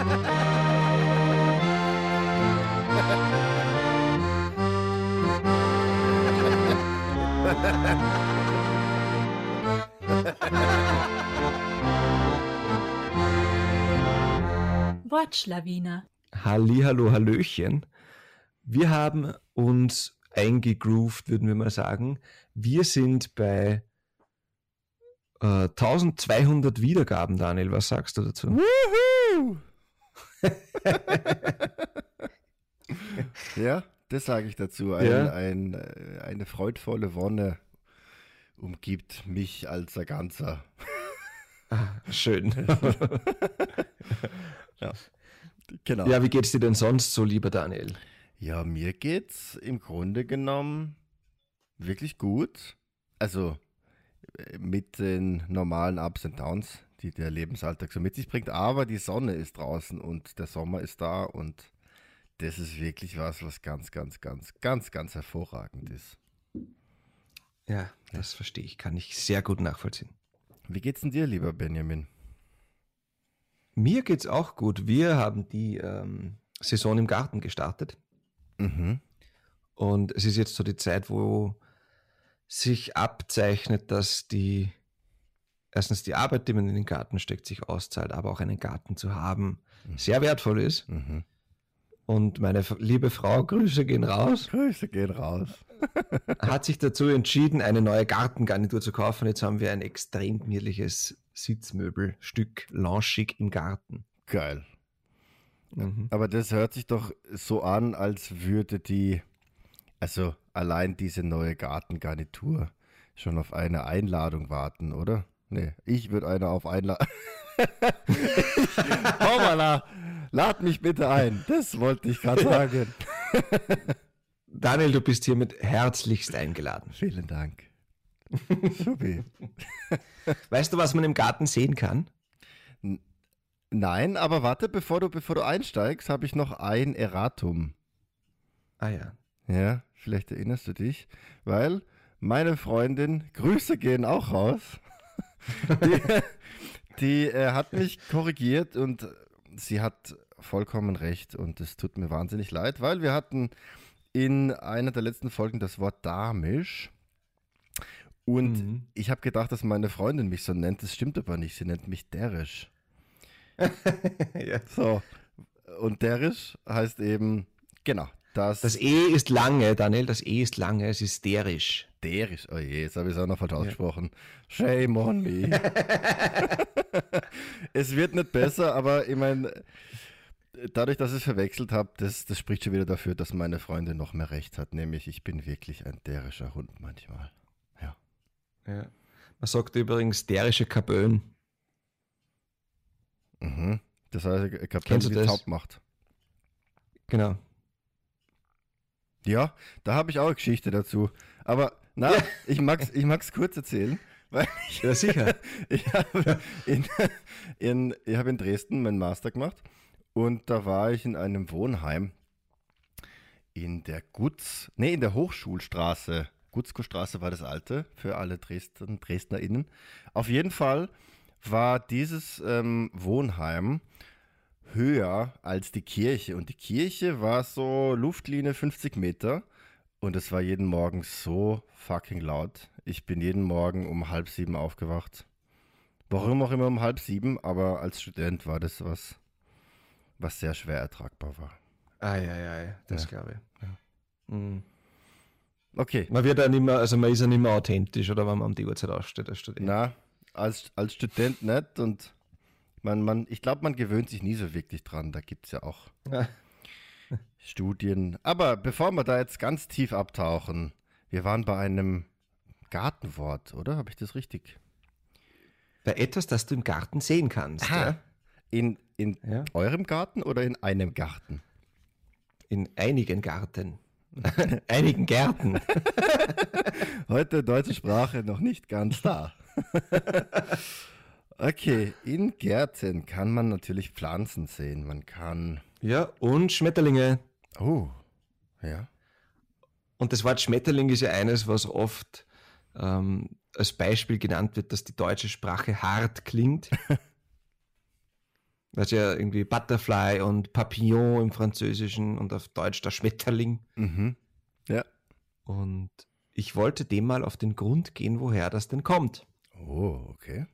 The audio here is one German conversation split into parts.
Wortschlawiner. Hallihallo, Hallöchen. Wir haben uns eingegroovt, würden wir mal sagen. Wir sind bei äh, 1200 Wiedergaben, Daniel. Was sagst du dazu? Wuhu! ja, das sage ich dazu. Ein, Ja. ein, äh, eine freudvolle Wonne umgibt mich als ein Ganzer. Schön. Genau. ja, wie geht's dir denn sonst so, lieber Daniel? Ja, mir geht's im Grunde genommen wirklich gut. Also äh, mit den normalen Ups und Downs, die der Lebensalltag so mit sich bringt. Aber die Sonne ist draußen und der Sommer ist da und das ist wirklich was, was ganz, ganz, ganz, ganz, ganz hervorragend ist. Ja, das verstehe ich, kann ich sehr gut nachvollziehen. Wie geht's denn dir, lieber Benjamin? Mir geht's auch gut. Wir haben die ähm, Saison im Garten gestartet. Mhm. Und es ist jetzt so die Zeit, wo sich abzeichnet, dass die erstens die Arbeit, die man in den Garten steckt, sich auszahlt, aber auch einen Garten zu haben, sehr wertvoll ist. Mhm. Und meine liebe Frau, Grüße gehen raus, Grüße gehen raus. hat sich dazu entschieden, eine neue Gartengarnitur zu kaufen. Jetzt haben wir ein extrem gemütliches Sitzmöbelstück, launchig im Garten. Geil. Mhm. Aber das hört sich doch so an, als würde die, also allein diese neue Gartengarnitur schon auf eine Einladung warten, oder? Nee, ich würde eine auf Einladung. Hoppala, lad mich bitte ein. Das wollte ich gerade sagen. Daniel, du bist hiermit herzlichst eingeladen. Vielen Dank. Supi. Weißt du, was man im Garten sehen kann? Nein, aber warte, bevor du, bevor du einsteigst, habe ich noch ein Erratum. Ah ja. Ja, vielleicht erinnerst du dich, weil meine Freundin, Grüße gehen auch raus, die, die äh, hat mich korrigiert und sie hat vollkommen recht und es tut mir wahnsinnig leid, weil wir hatten in einer der letzten Folgen das Wort Damisch und Mhm. ich habe gedacht, dass meine Freundin mich so nennt, das stimmt aber nicht, sie nennt mich Derisch. ja. So, und Derisch heißt eben, genau, das, Das E ist lange, Daniel, das E ist lange, es ist derisch. Derisch, oh je, jetzt habe ich es auch noch falsch ausgesprochen. Shame on me. es wird nicht besser, aber ich meine, dadurch, dass ich es verwechselt habe, das, das spricht schon wieder dafür, dass meine Freundin noch mehr recht hat. Nämlich, ich bin wirklich ein derischer Hund manchmal. Ja. Ja. Man sagt übrigens derische Kabön. Mhm. Das heißt, du die taub macht. Genau. Ja, da habe ich auch eine Geschichte dazu. Aber na, ich mag's, ich mag's kurz erzählen, weil ich, Ja, sicher. ich habe in, in, ich hab in Dresden meinen Master gemacht und da war ich in einem Wohnheim in der Gutz, nee, in der Hochschulstraße. Gutzko-Straße war das alte für alle Dresden, DresdnerInnen. Auf jeden Fall war dieses ähm, Wohnheim höher als die Kirche und die Kirche war so Luftlinie 50 Meter und es war jeden Morgen so fucking laut. Ich bin jeden Morgen um halb sieben aufgewacht. Warum auch immer um halb sieben, aber als Student war das was, was sehr schwer ertragbar war. Eieiei, das Ja. glaube ich. Mhm. Okay, Man wird ja nicht mehr, also man ist ja nicht mehr authentisch, oder wenn man um die Uhrzeit aufsteht als Student. na, als, als Student nicht und man, man, ich glaube, man gewöhnt sich nie so wirklich dran. Da gibt es ja auch Ja. Studien. Aber bevor wir da jetzt ganz tief abtauchen, wir waren bei einem Gartenwort, oder? Habe ich das richtig? Bei etwas, das du im Garten sehen kannst. Aha. Ja? In, in Ja. eurem Garten oder in einem Garten? In einigen Garten. einigen Gärten. Heute deutsche Sprache noch nicht ganz da. Okay, in Gärten kann man natürlich Pflanzen sehen. Man kann. Ja, und Schmetterlinge. Oh, ja. Und das Wort Schmetterling ist ja eines, was oft ähm, als Beispiel genannt wird, dass die deutsche Sprache hart klingt. Das ist ja irgendwie Butterfly und Papillon im Französischen und auf Deutsch der Schmetterling. Mhm. Ja. Und ich wollte dem mal auf den Grund gehen, woher das denn kommt. Oh, okay.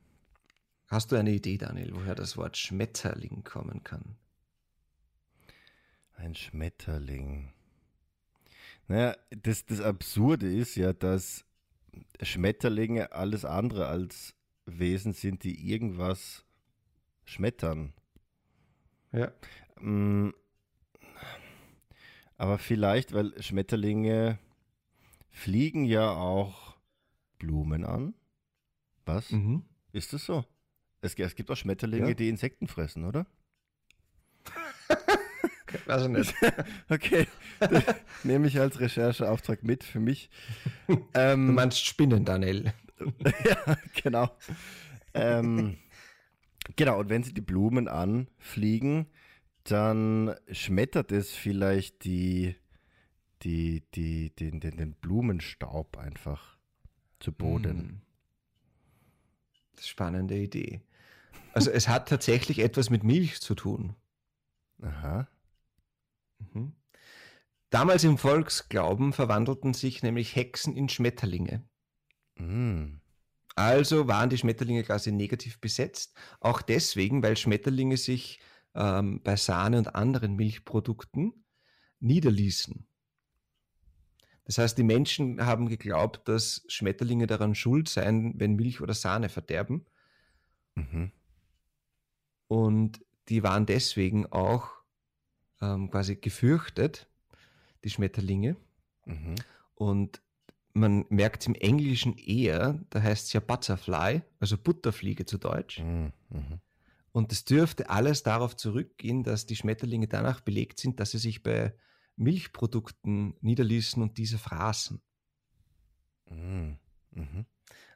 Hast du eine Idee, Daniel, woher das Wort Schmetterling kommen kann? Ein Schmetterling. Naja, das, das Absurde ist ja, dass Schmetterlinge alles andere als Wesen sind, die irgendwas schmettern. Ja. Mm, Aber vielleicht, weil Schmetterlinge fliegen ja auch Blumen an. Was? Mhm. Ist das so? Es, es gibt auch Schmetterlinge, Ja. die Insekten fressen, oder? Weiß ich nicht. Okay, nehme ich als Rechercheauftrag mit für mich. Ähm, Du meinst Spinnen, Daniel. ja, genau. Ähm, genau, und wenn sie die Blumen anfliegen, dann schmettert es vielleicht die, die, die, den, den, den Blumenstaub einfach zu Boden. Hm. Spannende Idee. Also es hat tatsächlich etwas mit Milch zu tun. Aha. Mhm. Damals im Volksglauben verwandelten sich nämlich Hexen in Schmetterlinge. Mm. Also waren die Schmetterlinge quasi negativ besetzt. Auch deswegen, weil Schmetterlinge sich ähm, bei Sahne und anderen Milchprodukten niederließen. Das heißt, die Menschen haben geglaubt, dass Schmetterlinge daran schuld seien, wenn Milch oder Sahne verderben. Mhm. Und die waren deswegen auch ähm, quasi gefürchtet, die Schmetterlinge. Mhm. Und man merkt im Englischen eher, da heißt es ja Butterfly, also Butterfliege zu Deutsch. Mhm. Mhm. Und es dürfte alles darauf zurückgehen, dass die Schmetterlinge danach belegt sind, dass sie sich bei Milchprodukten niederließen und diese fraßen. Mhm.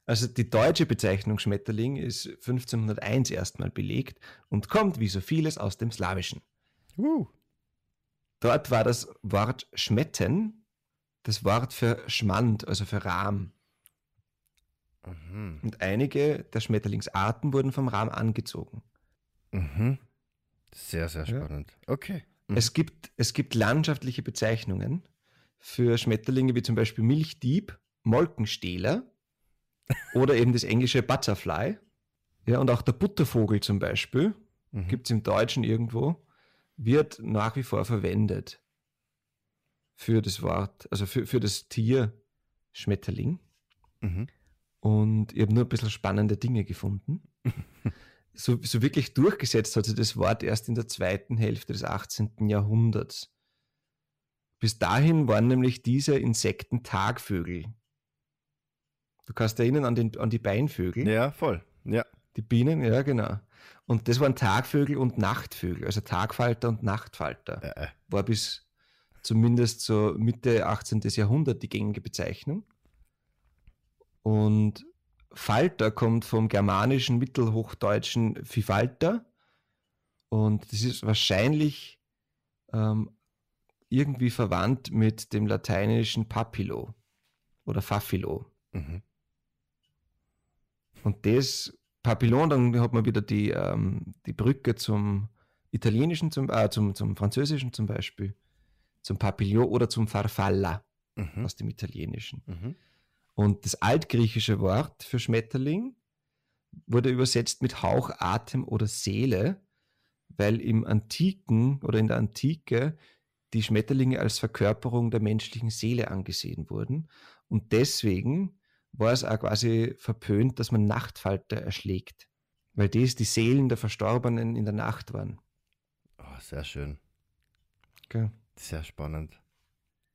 Also die deutsche Bezeichnung Schmetterling ist 1501 erstmal belegt und kommt wie so vieles aus dem Slawischen. Uh. Dort war das Wort Schmetten das Wort für Schmand, also für Rahm. Mhm. Und einige der Schmetterlingsarten wurden vom Rahm angezogen. Mhm. Sehr, sehr Ja. spannend. Okay. Mhm. Es, gibt, es gibt landschaftliche Bezeichnungen für Schmetterlinge wie zum Beispiel Milchdieb, Molkenstehler oder eben das englische Butterfly. Ja, und auch der Buttervogel zum Beispiel, Mhm. gibt es im Deutschen irgendwo, wird nach wie vor verwendet für das Wort, also für, für das Tier Schmetterling. Mhm. Und ich habe nur ein bisschen spannende Dinge gefunden. so, so wirklich durchgesetzt hat sich das Wort erst in der zweiten Hälfte des 18. Jahrhunderts. Bis dahin waren nämlich diese Insekten Tagvögel. Du kannst erinnern an, den, an die Beinvögel, Ja, voll. Ja. die Bienen, ja genau. Und das waren Tagvögel und Nachtvögel, also Tagfalter und Nachtfalter. Äh, äh. War bis zumindest so Mitte 18. Jahrhundert die gängige Bezeichnung. Und Falter kommt vom germanischen mittelhochdeutschen Vifalter. Und das ist wahrscheinlich ähm, irgendwie verwandt mit dem lateinischen Papillo oder Fafilo. Mhm. Und das Papillon, dann hat man wieder die, ähm, die Brücke zum Italienischen, zum, äh, zum, zum Französischen zum Beispiel, zum Papillon oder zum Farfalla Mhm. aus dem Italienischen. Mhm. Und das altgriechische Wort für Schmetterling wurde übersetzt mit Hauch, Atem oder Seele, weil im Antiken oder in der Antike die Schmetterlinge als Verkörperung der menschlichen Seele angesehen wurden. Und deswegen war es auch quasi verpönt, dass man Nachtfalter erschlägt, weil das die Seelen der Verstorbenen in der Nacht waren. Oh, sehr schön. Gell? Sehr spannend.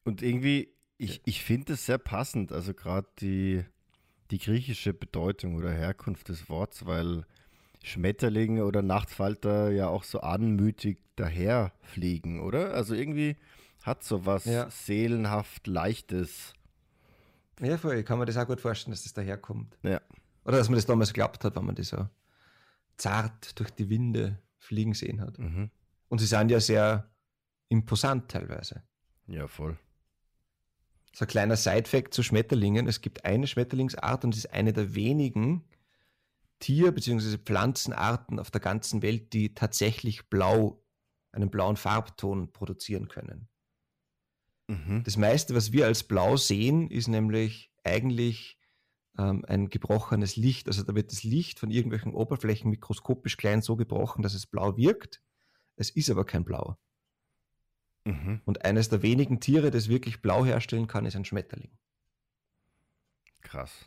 Und irgendwie, ich, ich finde es sehr passend, also gerade die, die griechische Bedeutung oder Herkunft des Wortes, weil Schmetterlinge oder Nachtfalter ja auch so anmütig daherfliegen, oder? Also irgendwie hat so was Ja. seelenhaft Leichtes. Ja, voll. Ich kann mir das auch gut vorstellen, dass das daherkommt. Ja. Oder dass man das damals geglaubt hat, wenn man die so zart durch die Winde fliegen sehen hat. Mhm. Und sie sind ja sehr imposant teilweise. Ja, voll. So ein kleiner Side-Fact zu Schmetterlingen. Es gibt eine Schmetterlingsart und es ist eine der wenigen, Tier- bzw. Pflanzenarten auf der ganzen Welt, die tatsächlich blau, einen blauen Farbton produzieren können. Mhm. Das meiste, was wir als blau sehen, ist nämlich eigentlich ähm, ein gebrochenes Licht. Also da wird das Licht von irgendwelchen Oberflächen mikroskopisch klein so gebrochen, dass es blau wirkt. Es ist aber kein Blau. Mhm. Und eines der wenigen Tiere, das wirklich blau herstellen kann, ist ein Schmetterling. Krass.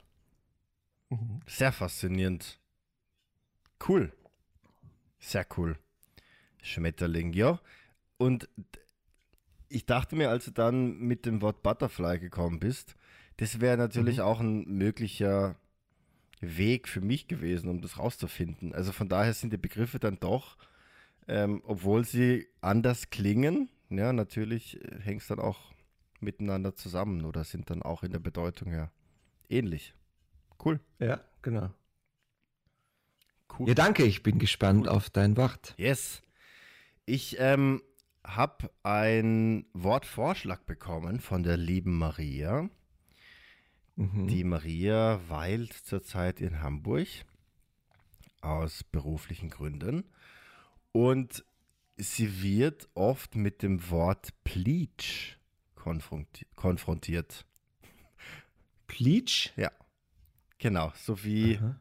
Sehr faszinierend. Cool. Sehr cool. Schmetterling, ja. Und ich dachte mir, als du dann mit dem Wort Butterfly gekommen bist, das wäre natürlich Mhm. auch ein möglicher Weg für mich gewesen, um das rauszufinden. Also von daher sind die Begriffe dann doch, ähm, obwohl sie anders klingen, ja, natürlich äh, hängt es dann auch miteinander zusammen oder sind dann auch in der Bedeutung her ähnlich. Cool. Ja, genau. Cool. Ja, danke, ich bin gespannt auf dein Wort. Yes. Ich ähm, habe einen Wortvorschlag bekommen von der lieben Maria. Mhm. Die Maria weilt zurzeit in Hamburg aus beruflichen Gründen. Und sie wird oft mit dem Wort Pleach konfronti- konfrontiert. Pleach? Ja. Genau, so wie, Aha.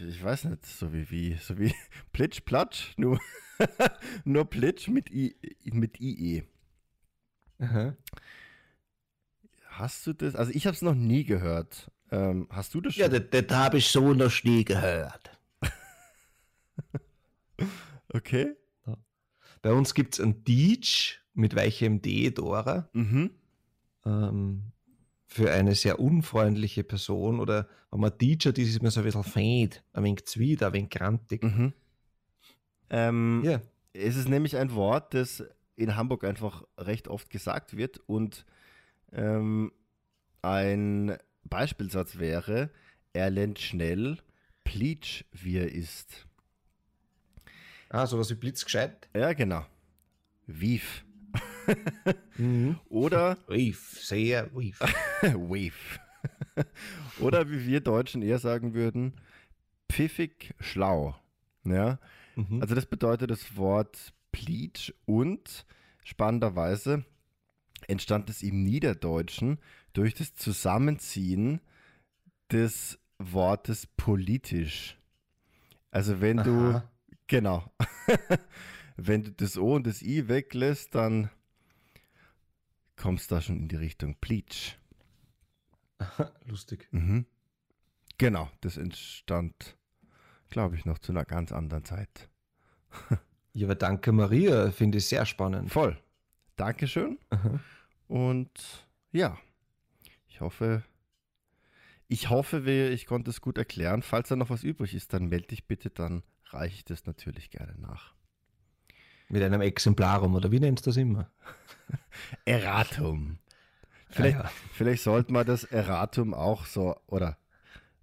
Ich weiß nicht, so wie, wie so wie Plitsch Platsch, nur, nur Plitsch mit, I, mit IE. Aha. Hast du das? Also ich habe es noch nie gehört. Ähm, hast du das Ja, schon? das, das habe ich so noch nie gehört. okay. Bei uns gibt es ein Deach mit weichem D, Dora, Mhm. ähm, für eine sehr unfreundliche Person oder wenn man Deacher, die ist immer so ein bisschen fad, ein wenig zwider, ein wenig grantig. Mhm. Ähm, Ja, Es ist nämlich ein Wort, das in Hamburg einfach recht oft gesagt wird und ähm, ein Beispielsatz wäre, er lernt schnell, Pleach, wie er ist. ah, sowas wie blitzgescheit. Ja, genau. Wief. Mhm. Oder Rief, sehr rief. Wave. Oder wie wir Deutschen eher sagen würden, pfiffig schlau. Ja, Mhm. also das bedeutet das Wort Pleach und spannenderweise entstand es im Niederdeutschen durch das Zusammenziehen des Wortes politisch. Also wenn du, Aha. genau, wenn du das O und das I weglässt, dann kommst du da schon in die Richtung Pleach. Lustig. Mhm. Genau, das entstand, glaube ich, noch zu einer ganz anderen Zeit. Ja, aber danke Maria, finde ich sehr spannend. Voll. Dankeschön. Aha. Und ja, ich hoffe, ich hoffe, ich konnte es gut erklären. Falls da noch was übrig ist, dann melde dich bitte, dann reiche ich das natürlich gerne nach. Mit einem Exemplarum, oder wie nennst du das immer? Erratum. Vielleicht, Ah, ja. vielleicht sollte man das Erratum auch so, oder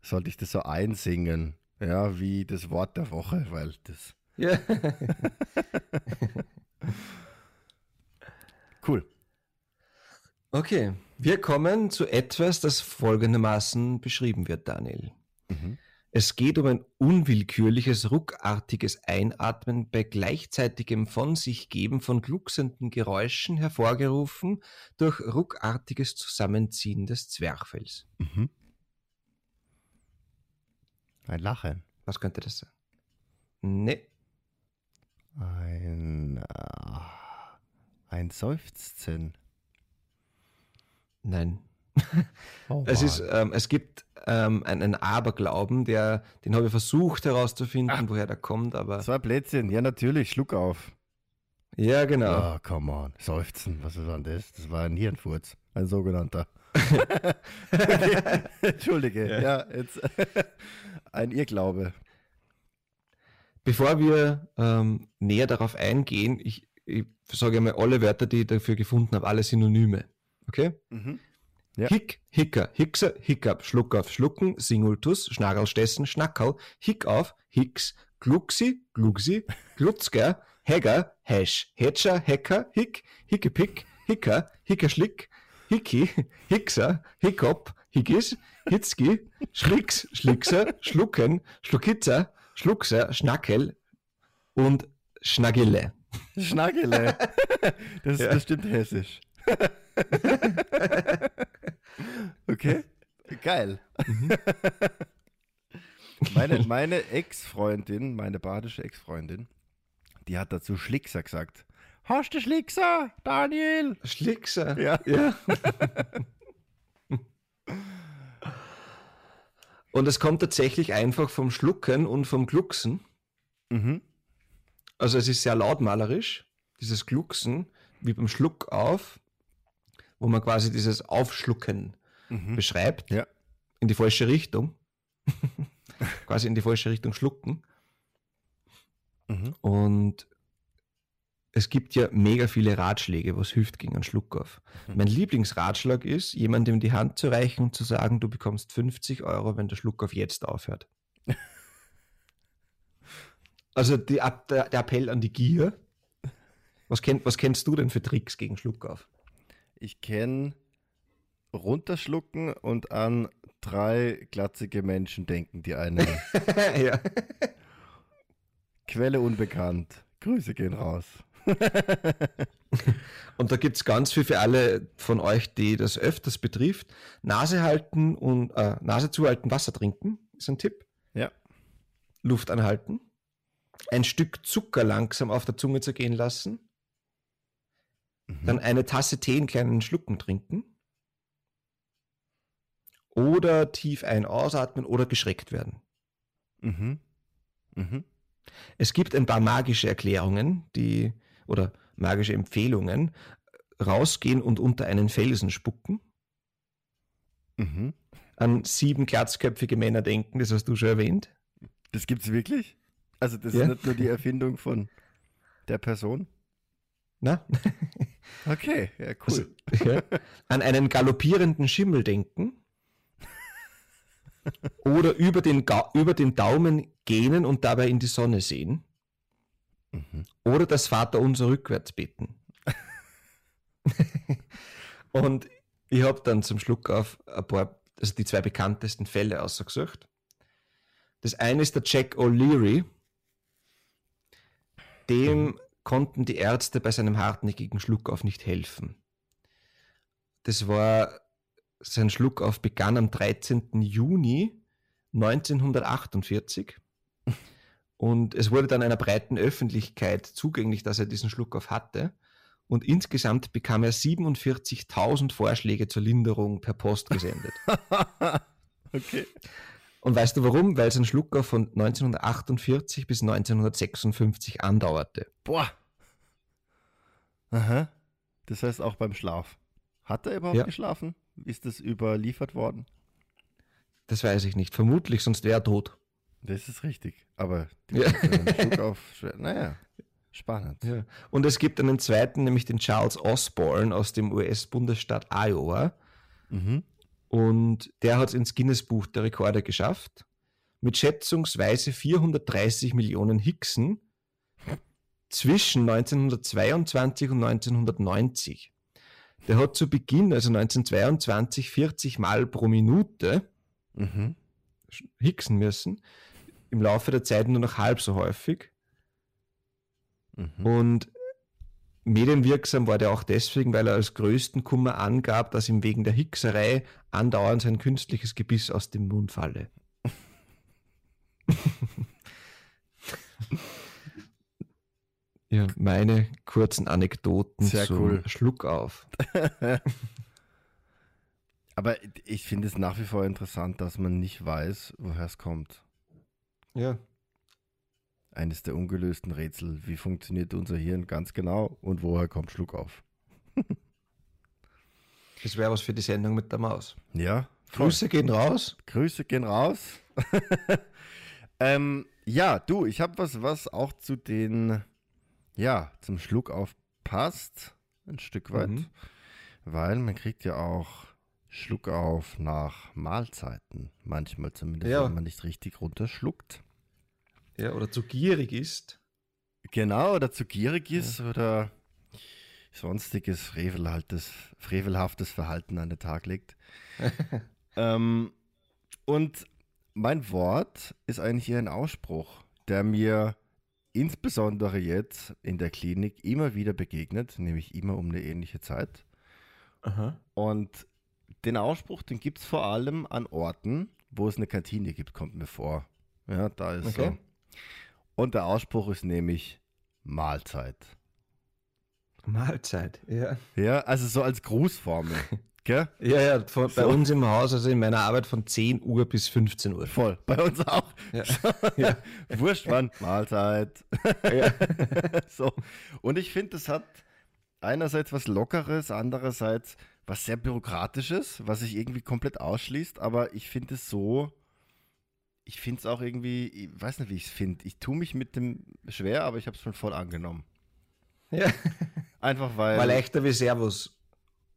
sollte ich das so einsingen, ja, wie das Wort der Woche, weil das Ja. cool. Okay, wir kommen zu etwas, das folgendermaßen beschrieben wird, Daniel. Mhm. Es geht um ein unwillkürliches, ruckartiges Einatmen bei gleichzeitigem von sich geben von glucksenden Geräuschen hervorgerufen durch ruckartiges Zusammenziehen des Zwerchfells. Mhm. Ein Lachen. Was könnte das sein? Nee, Ein, äh, ein Seufzen. nein. Oh, Es, ist, ähm, es gibt ähm, einen Aberglauben, der, den habe ich versucht herauszufinden, Ah. woher der kommt, aber war Blödsinn. Ja, natürlich. Schluck auf. ja, genau. Ah, come on. Seufzen. Was war denn das? Das war ein Hirnfurz. Ein sogenannter. Entschuldige. Ja. Ja, jetzt. ein Irrglaube. Bevor wir ähm, näher darauf eingehen, ich, ich sage einmal alle Wörter, die ich dafür gefunden habe, alle Synonyme. Okay? Mhm. Ja. Hick, Hicker, Hickser, Hiccup, Schluck auf, Schlucken, Singultus, Schnarrl, Stessen, Schnackerl, Hick auf, Hicks, Gluxi, Glugsi, Glutzger, Hegger, Hesch, Hetscher, Hecker, Hick, Hickepick, Hicker, Hickerschlick, Hickey, Hickser, Hickop, Hickis, Hitzki, Schlicks, Schlickser, Schlucken, Schluckitzer, Schluckser, Schnackel und Schnaggele. Schnaggele. Das ist Ja. bestimmt hessisch. okay, geil. Mhm. Meine, meine Ex-Freundin, meine badische Ex-Freundin, die hat dazu Schlickser gesagt. Hast du Schlickser, Daniel? Schlickser. Ja. ja. Und es kommt tatsächlich einfach vom Schlucken und vom Glucksen. Mhm. Also es ist sehr lautmalerisch, dieses Glucksen, wie beim Schluck auf, wo man quasi dieses Aufschlucken Mhm. beschreibt, Ja. in die falsche Richtung. quasi in die falsche Richtung schlucken. Mhm. Und es gibt ja mega viele Ratschläge, was hilft gegen einen Schluck auf. Mhm. Mein Lieblingsratschlag ist, jemandem die Hand zu reichen und zu sagen, du bekommst 50 Euro, wenn der Schluck auf jetzt aufhört. Also die, der, der Appell an die Gier. Was, kenn, was kennst du denn für Tricks gegen Schluck auf? Ich kenne runterschlucken und an drei glatzige Menschen denken, die eine ja. Quelle unbekannt. Grüße gehen raus. Und da gibt es ganz viel für alle von euch, die das öfters betrifft. Nase halten und äh, Nase zuhalten, Wasser trinken ist ein Tipp. Ja. Luft anhalten. Ein Stück Zucker langsam auf der Zunge zergehen lassen. Mhm. Dann eine Tasse Tee in kleinen Schlucken trinken. Oder tief ein- ausatmen oder geschreckt werden. Mhm. Mhm. Es gibt ein paar magische Erklärungen, die oder magische Empfehlungen. Rausgehen und unter einen Felsen spucken. Mhm. An sieben glatzköpfige Männer denken, das hast du schon erwähnt. Das gibt's wirklich? Also das Ja. ist nicht nur die Erfindung von der Person? Na? Okay, ja, cool. Also, ja. An einen galoppierenden Schimmel denken. Oder über den, Ga über den Daumen gähnen und dabei in die Sonne sehen. Mhm. Oder das Vaterunser rückwärts beten. und ich habe dann zum Schluck auf ein paar, also die zwei bekanntesten Fälle ausgesucht. Das eine ist der Jack O'Leary. Dem konnten die Ärzte bei seinem hartnäckigen Schluckauf nicht helfen. Das war, sein Schluckauf begann am 13. Juni 1948 und es wurde dann einer breiten Öffentlichkeit zugänglich, dass er diesen Schluckauf hatte. Und insgesamt bekam er 47.000 Vorschläge zur Linderung per Post gesendet. okay. Und weißt du warum? Weil sein Schluckauf von 1948 bis 1956 andauerte. Boah. Aha. Das heißt auch beim Schlaf. Hat er überhaupt Ja. geschlafen? Ist das überliefert worden? Das weiß ich nicht. Vermutlich, sonst wäre er tot. Das ist richtig. Aber die Ja. Schluck auf. Naja, spannend. Ja. Und es gibt einen zweiten, nämlich den Charles Osborne aus dem US-Bundesstaat Iowa. Mhm. Und der hat es ins Guinness-Buch der Rekorde geschafft. Mit schätzungsweise 430 Millionen Hicksen zwischen 1922 und 1990. Der hat zu Beginn, also 1922, 40 Mal pro Minute Mhm. hicksen müssen. Im Laufe der Zeit nur noch halb so häufig. Mhm. Und medienwirksam war der auch deswegen, weil er als größten Kummer angab, dass ihm wegen der Hickserei andauernd sein künstliches Gebiss aus dem Mund falle. ja, meine kurzen Anekdoten Sehr zum cool. Schluck auf. Aber ich finde es nach wie vor interessant, dass man nicht weiß, woher es kommt. Ja. Eines der ungelösten Rätsel. Wie funktioniert unser Hirn ganz genau und woher kommt Schluck auf? Das wäre was für die Sendung mit der Maus. Ja, voll. Grüße gehen raus. Grüße gehen raus. ähm, ja, du, ich habe was, was auch zu den, ja, zum Schluck auf passt, ein Stück weit, Mhm. weil man kriegt ja auch Schluck auf nach Mahlzeiten, manchmal zumindest, Ja. wenn man nicht richtig runterschluckt. Ja, oder zu gierig ist. Genau, oder zu gierig ist oder sonstiges frevelhaftes, frevelhaftes Verhalten an den Tag legt. ähm, Und mein Wort ist eigentlich ein Ausspruch, der mir insbesondere jetzt in der Klinik immer wieder begegnet, nämlich immer um eine ähnliche Zeit. Aha. Und den Ausspruch, den gibt es vor allem an Orten, wo es eine Kantine gibt, kommt mir vor. Ja, da ist Okay. so. Und der Ausspruch ist nämlich Mahlzeit. Mahlzeit, ja. Ja, also so als Grußformel. Gell? Ja, ja, von, bei So. uns im Haus, also in meiner Arbeit von 10 Uhr bis 15 Uhr. Voll. Bei uns auch. Ja. ja. Wurscht wann. Mahlzeit. ja. so. Und ich finde, das hat einerseits was Lockeres, andererseits was sehr Bürokratisches, was sich irgendwie komplett ausschließt, aber ich finde es so, ich finde es auch irgendwie, ich weiß nicht, wie ich es finde. Ich tue mich mit dem schwer, aber ich habe es schon voll angenommen. ja. Einfach weil. War leichter wie Servus.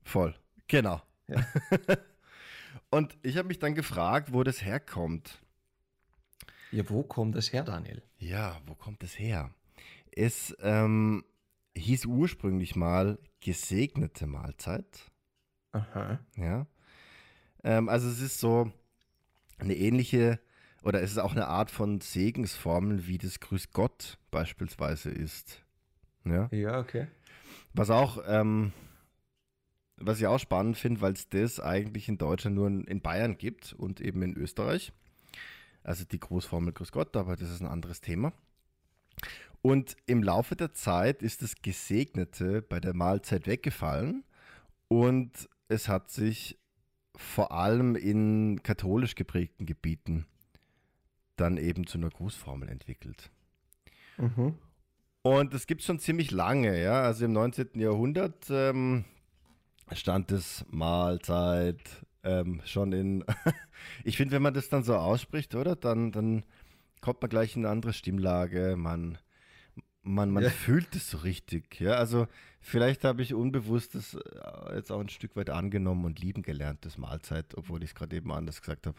Voll. Genau. Ja. Und ich habe mich dann gefragt, wo das herkommt. Ja, wo kommt das her, Daniel? Ja, wo kommt es her? Es ähm, hieß ursprünglich mal gesegnete Mahlzeit. Aha. Ja. Ähm, also es ist so eine ähnliche oder es ist auch eine Art von Segensformel, wie das Grüß Gott beispielsweise ist. Ja. Ja, okay. Was auch, ähm, was ich auch spannend finde, weil es das eigentlich in Deutschland nur in in Bayern gibt und eben in Österreich. Also die Großformel Grüß Gott, aber das ist ein anderes Thema. Und im Laufe der Zeit ist das Gesegnete bei der Mahlzeit weggefallen und es hat sich vor allem in katholisch geprägten Gebieten dann eben zu einer Grußformel entwickelt. Mhm. Und das gibt es schon ziemlich lange, ja. Also im 19. Jahrhundert ähm, stand es Mahlzeit ähm, schon in. ich finde, wenn man das dann so ausspricht, oder? Dann, dann kommt man gleich in eine andere Stimmlage. Man, man, man Ja. fühlt es so richtig, ja. Also vielleicht habe ich unbewusst das äh, jetzt auch ein Stück weit angenommen und lieben gelernt, das Mahlzeit, obwohl ich es gerade eben anders gesagt habe.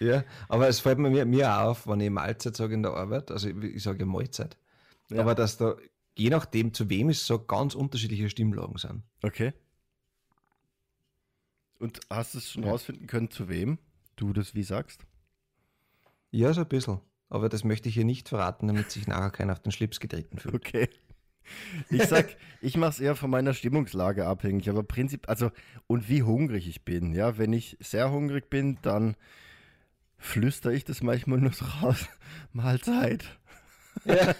Ja, aber es fällt mir, mir auch auf, wenn ich Mahlzeit sage in der Arbeit, also ich, ich sage ja Mahlzeit, Ja. aber dass da, je nachdem zu wem es so ganz unterschiedliche Stimmlagen sind. Okay. Und hast du es schon Ja. rausfinden können, zu wem du das wie sagst? Ja, so ein bisschen. Aber das möchte ich hier nicht verraten, damit sich nachher keiner auf den Schlips getreten fühlt. Okay. Ich sag, ich mache es eher von meiner Stimmungslage abhängig, aber Prinzip, also und wie hungrig ich bin. Ja, wenn ich sehr hungrig bin, dann flüstere ich das manchmal nur so raus. Mahlzeit. Ja.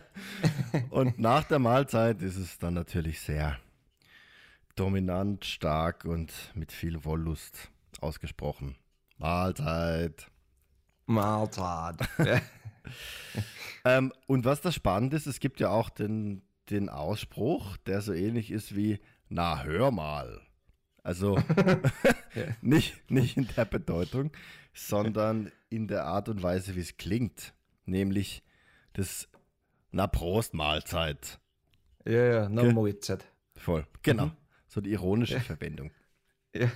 Und nach der Mahlzeit ist es dann natürlich sehr dominant, stark und mit viel Wollust ausgesprochen. Mahlzeit. Mahlzeit. Ähm, und was das spannend ist, es gibt ja auch den, den Ausspruch, der so ähnlich ist wie, na hör mal. Also nicht, nicht in der Bedeutung, sondern in der Art und Weise, wie es klingt. Nämlich das, na Prost Mahlzeit. ja, ja, Okay. Mahlzeit. Voll. Genau. Mhm. So die ironische Verwendung. Ja.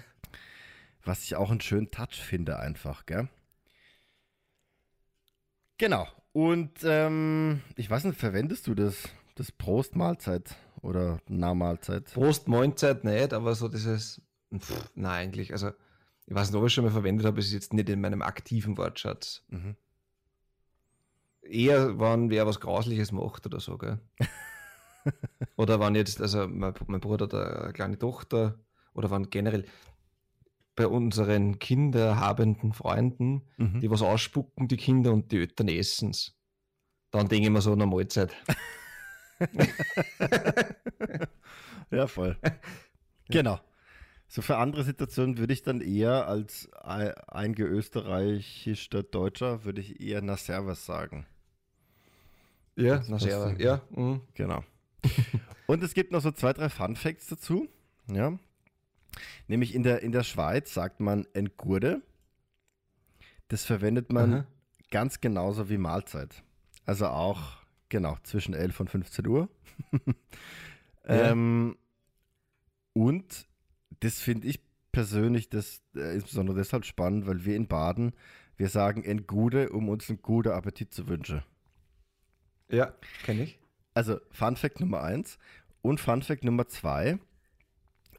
Was ich auch einen schönen Touch finde, einfach, gell? Genau. Und ähm, ich weiß nicht, verwendest du das, das Prost-Mahlzeit oder Na-Mahlzeit? Prost, Mahlzeit nicht, aber so dieses, pff, nein, eigentlich, also ich weiß nicht, ob ich es schon mal verwendet habe, ist jetzt nicht in meinem aktiven Wortschatz. Mhm. Eher, wenn wer was Grausliches macht oder so, gell? oder wenn jetzt, also mein, mein Bruder hat eine kleine Tochter, oder wenn generell bei unseren kinderhabenden Freunden, Mhm. die was ausspucken, die Kinder und die Eltern essen's. Dann denke ich mir so, eine Mahlzeit. Ja, voll. genau. So für andere Situationen würde ich dann eher als ei- eingeösterreichischer Deutscher, würde ich eher na Servus sagen. Ja, Das na passt sehr, irgendwie. ja. mhm. Genau. Und es gibt noch so zwei, drei Fun Facts dazu. Ja. Nämlich in der, in der Schweiz sagt man Entgurde. Das verwendet man Aha. ganz genauso wie Mahlzeit. Also auch, genau, zwischen 11 und 15 Uhr. Ja. ähm, und das finde ich persönlich das äh, insbesondere deshalb spannend, weil wir in Baden, wir sagen Entgude, um uns einen guten Appetit zu wünschen. Ja, kenne ich. Also Fun Fact Nummer eins und Fun Fact Nummer zwei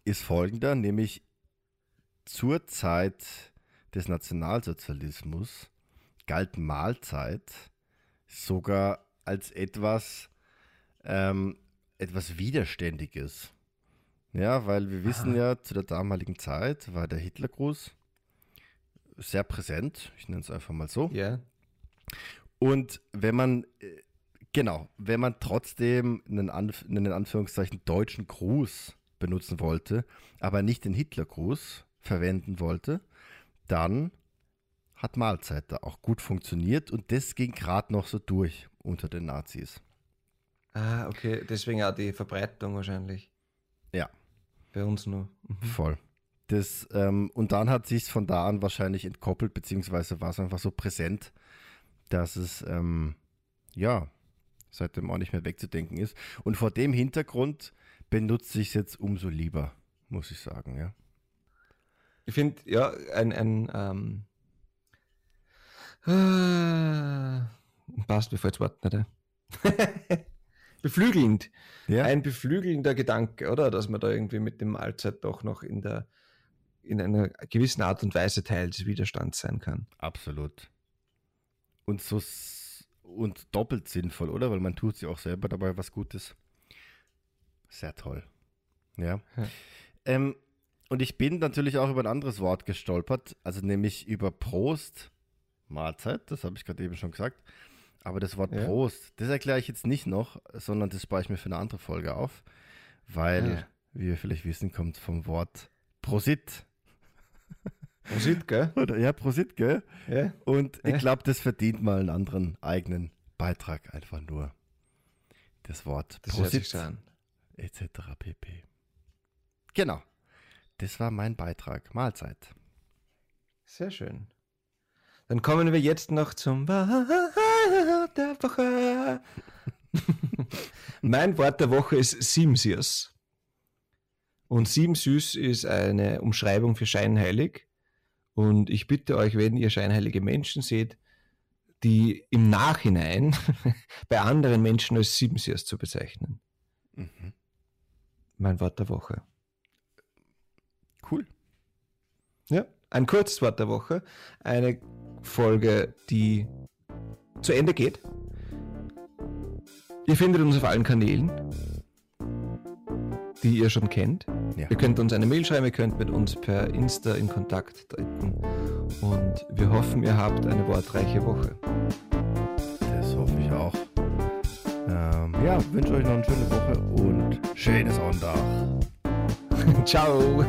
ist folgender, nämlich zur Zeit des Nationalsozialismus galt Mahlzeit sogar als etwas, ähm, etwas Widerständiges. Ja, weil wir wissen ja, zu der damaligen Zeit war der Hitlergruß sehr präsent. Ich nenne es einfach mal so. Ja. Und wenn man, äh, genau, wenn man trotzdem einen, Anf einen in Anführungszeichen deutschen Gruß benutzen wollte, aber nicht den Hitlergruß verwenden wollte, dann hat Mahlzeit da auch gut funktioniert und das ging gerade noch so durch unter den Nazis. Ah, okay. Deswegen auch die Verbreitung wahrscheinlich. Ja. Bei uns nur. Mhm. Voll. Das, ähm, und dann hat sich von da an wahrscheinlich entkoppelt, beziehungsweise war es einfach so präsent, dass es ähm, ja seitdem auch nicht mehr wegzudenken ist. Und vor dem Hintergrund benutze ich es jetzt umso lieber, muss ich sagen, ja. Ich finde, ja, ein, ein ähm, äh, passt, mir fällt das Wort nicht. Beflügelnd. Ja. Ein beflügelnder Gedanke, oder? Dass man da irgendwie mit dem Mahlzeit doch noch in der in einer gewissen Art und Weise Teil des Widerstands sein kann. Absolut. Und so und doppelt sinnvoll, oder? Weil man tut sich auch selber dabei was Gutes. Sehr toll. Ja. Ja. Ähm, und ich bin natürlich auch über ein anderes Wort gestolpert, also nämlich über Prost, Mahlzeit, das habe ich gerade eben schon gesagt. Aber das Wort Ja. Prost, das erkläre ich jetzt nicht noch, sondern das spare ich mir für eine andere Folge auf, weil, Ah. wie wir vielleicht wissen, kommt vom Wort Prosit. Prosit, gell? Oder, ja, Prosit, gell? Ja. Und ich Ja. glaube, das verdient mal einen anderen eigenen Beitrag einfach nur. Das Wort Das Prosit etc. pp. Genau. Das war mein Beitrag. Mahlzeit. Sehr schön. Dann kommen wir jetzt noch zum Wort der Woche. mein Wort der Woche ist Simsius. Und Simsüß ist eine Umschreibung für scheinheilig. Und ich bitte euch, wenn ihr scheinheilige Menschen seht, die im Nachhinein bei anderen Menschen als Simsius zu bezeichnen. Mhm. Mein Wort der Woche. Cool. Ja, ein Kurzwort der Woche. Eine Folge, die zu Ende geht. Ihr findet uns auf allen Kanälen, die ihr schon kennt. Ja. Ihr könnt uns eine Mail schreiben, ihr könnt mit uns per Insta in Kontakt treten. Und wir hoffen, ihr habt eine wortreiche Woche. Das hoffe ich auch. Ähm, ja, wünsche euch noch eine schöne Woche und schönes Sonntag. Ciao!